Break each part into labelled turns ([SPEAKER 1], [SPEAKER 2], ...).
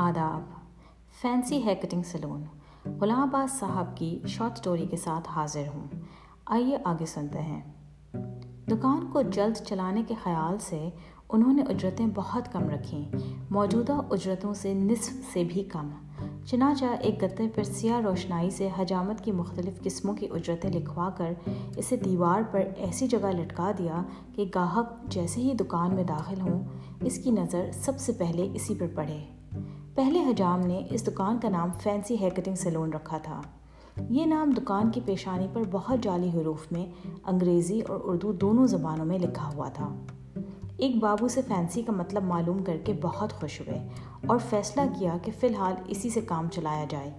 [SPEAKER 1] آداب۔ فینسی ہے کٹنگ سلون غلام عباس صاحب کی شارٹ سٹوری کے ساتھ حاضر ہوں۔ آئیے آگے سنتے ہیں۔ دکان کو جلد چلانے کے خیال سے انہوں نے اجرتیں بہت کم رکھیں۔ موجودہ اجرتوں سے نصف سے بھی کم۔ چنانچہ ایک گتے پر سیاہ روشنائی سے حجامت کی مختلف قسموں کی اجرتیں لکھوا کر اسے دیوار پر ایسی جگہ لٹکا دیا کہ گاہک جیسے ہی دکان میں داخل ہوں، اس کی نظر سب سے پہلے اسی پر پڑے۔ پہلے حجام نے اس دکان کا نام فینسی ہیئر کٹنگ سیلون رکھا تھا۔ یہ نام دکان کی پیشانی پر بہت جعلی حروف میں انگریزی اور اردو دونوں زبانوں میں لکھا ہوا تھا۔ ایک بابو سے فینسی کا مطلب معلوم کر کے بہت خوش ہوئے اور فیصلہ کیا کہ فی الحال اسی سے کام چلایا جائے۔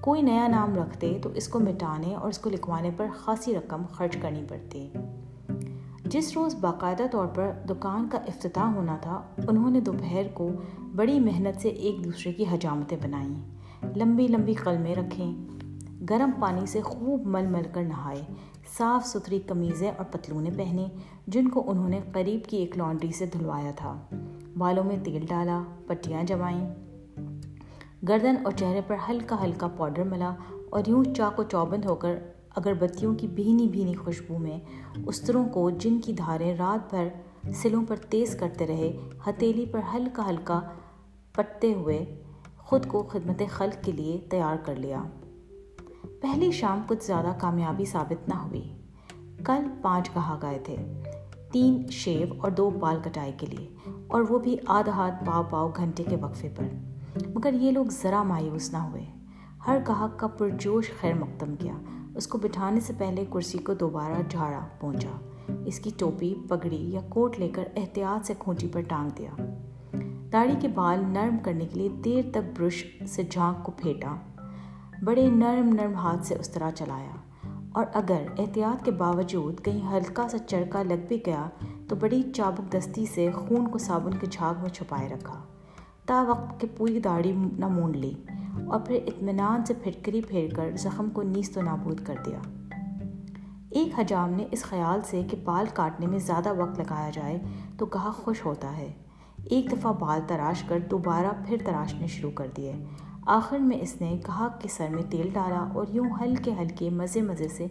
[SPEAKER 1] کوئی نیا نام رکھتے تو اس کو مٹانے اور اس کو لکھوانے پر خاصی رقم خرچ کرنی پڑتی۔ جس روز باقاعدہ طور پر دکان کا افتتاح ہونا تھا، انہوں نے دوپہر کو بڑی محنت سے ایک دوسرے کی حجامتیں بنائیں، لمبی لمبی قلمیں رکھیں، گرم پانی سے خوب مل مل کر نہائے، صاف ستھری قمیضیں اور پتلونیں پہنیں، جن کو انہوں نے قریب کی ایک لانڈری سے دھلوایا تھا۔ بالوں میں تیل ڈالا، پٹیاں جمائیں۔ گردن اور چہرے پر ہلکا ہلکا پاؤڈر ملا اور یوں چاق و چوبند ہو کر اگربتیوں کی بھینی بھینی خوشبو میں، استروں کو جن کی دھاریں رات بھر سلوں پر تیز کرتے رہے ہتیلی پر ہلکا ہلکا پٹتے ہوئے خود کو خدمت خلق کے لیے تیار کر لیا۔ پہلی شام کچھ زیادہ کامیابی ثابت نہ ہوئی۔ کل پانچ کہا گئے تھے۔ تین شیو اور دو بال کٹائی کے لیے، اور وہ بھی آدھ ہاتھ پاؤ پاؤ گھنٹے کے وقفے پر۔ مگر یہ لوگ ذرا مایوس نہ ہوئے۔ ہر گاہک کا پرجوش خیر مقدم کیا۔ اس کو بٹھانے سے پہلے کرسی کو دوبارہ جھاڑا پہنچا اس کی ٹوپی پگڑی یا کوٹ لے کر احتیاط سے کھونچی پر ٹانگ دیا۔ داڑھی کے بال نرم کرنے کے لیے دیر تک برش سے جھانک کو پھیٹا بڑے نرم نرم ہاتھ سے اس طرح چلایا۔ اور اگر احتیاط کے باوجود کہیں ہلکا سا چرکا لگ بھی گیا تو بڑی چابک دستی سے خون کو صابن کے جھاگ میں چھپائے رکھا۔ تا وقت کے پوری داڑھی نہ مونڈ لی اور پھر اطمینان سے پھٹکری پھیر کر زخم کو نیست و نابود کر دیا۔ ایک حجام نے اس خیال سے کہ بال کاٹنے میں زیادہ وقت لگایا جائے تو کہا خوش ہوتا ہے۔ ایک دفعہ بال تراش کر دوبارہ پھر تراشنے شروع کر دیے۔ آخر میں اس نے گاہک کے سر میں تیل ڈالا اور یوں ہلکے ہلکے مزے مزے سے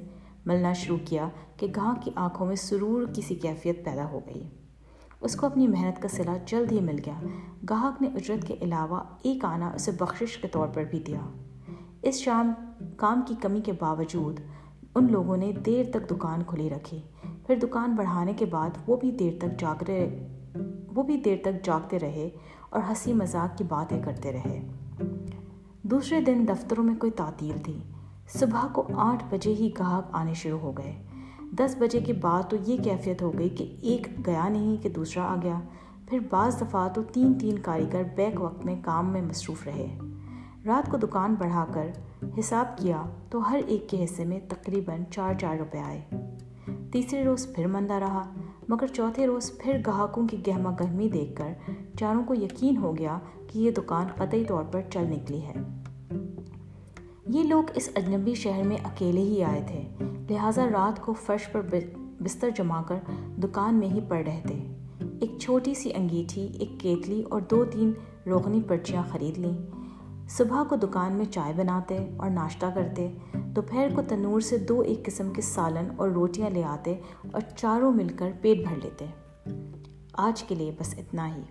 [SPEAKER 1] ملنا شروع کیا کہ گاہک کی آنکھوں میں سرور کی سی کیفیت پیدا ہو گئی۔ اس کو اپنی محنت کا صلاح جلد ہی مل گیا۔ گاہک نے اجرت کے علاوہ ایک آنا اسے بخشش کے طور پر بھی دیا۔ اس شام کام کی کمی کے باوجود ان لوگوں نے دیر تک دکان کھلی رکھی۔ پھر دکان بڑھانے کے بعد وہ بھی دیر تک جاگ رہے، وہ بھی دیر تک جاگتے رہے اور ہنسی مذاق کی باتیں کرتے رہے۔ دوسرے دن دفتروں میں کوئی تعطیل تھی۔ صبح کو آٹھ بجے ہی گاہک آنے شروع ہو گئے۔ دس بجے کے بعد تو یہ کیفیت ہو گئی کہ ایک گیا نہیں کہ دوسرا آ گیا۔ پھر بعض دفعہ تو تین تین کاریگر بیک وقت میں کام میں مصروف رہے۔ رات کو دکان بڑھا کر حساب کیا تو ہر ایک کے حصے میں تقریباً چار چار روپے آئے۔ تیسرے روز پھر مندہ رہا، مگر چوتھے روز پھر گاہکوں کی گہما گہمی دیکھ کر چاروں کو یقین ہو گیا کہ یہ دکان قطعی طور پر چل نکلی ہے۔ یہ لوگ اس اجنبی شہر میں اکیلے ہی آئے تھے۔ لہٰذا رات کو فرش پر بستر جما کر دکان میں ہی پڑ رہتے۔ ایک چھوٹی سی انگیٹھی، ایک کیتلی اور دو تین روغنی پرچیاں خرید لیں۔ صبح کو دکان میں چائے بناتے اور ناشتہ کرتے۔ دوپہر کو تنور سے دو ایک قسم کے سالن اور روٹیاں لے آتے اور چاروں مل کر پیٹ بھر لیتے۔ آج کے لیے بس اتنا ہی۔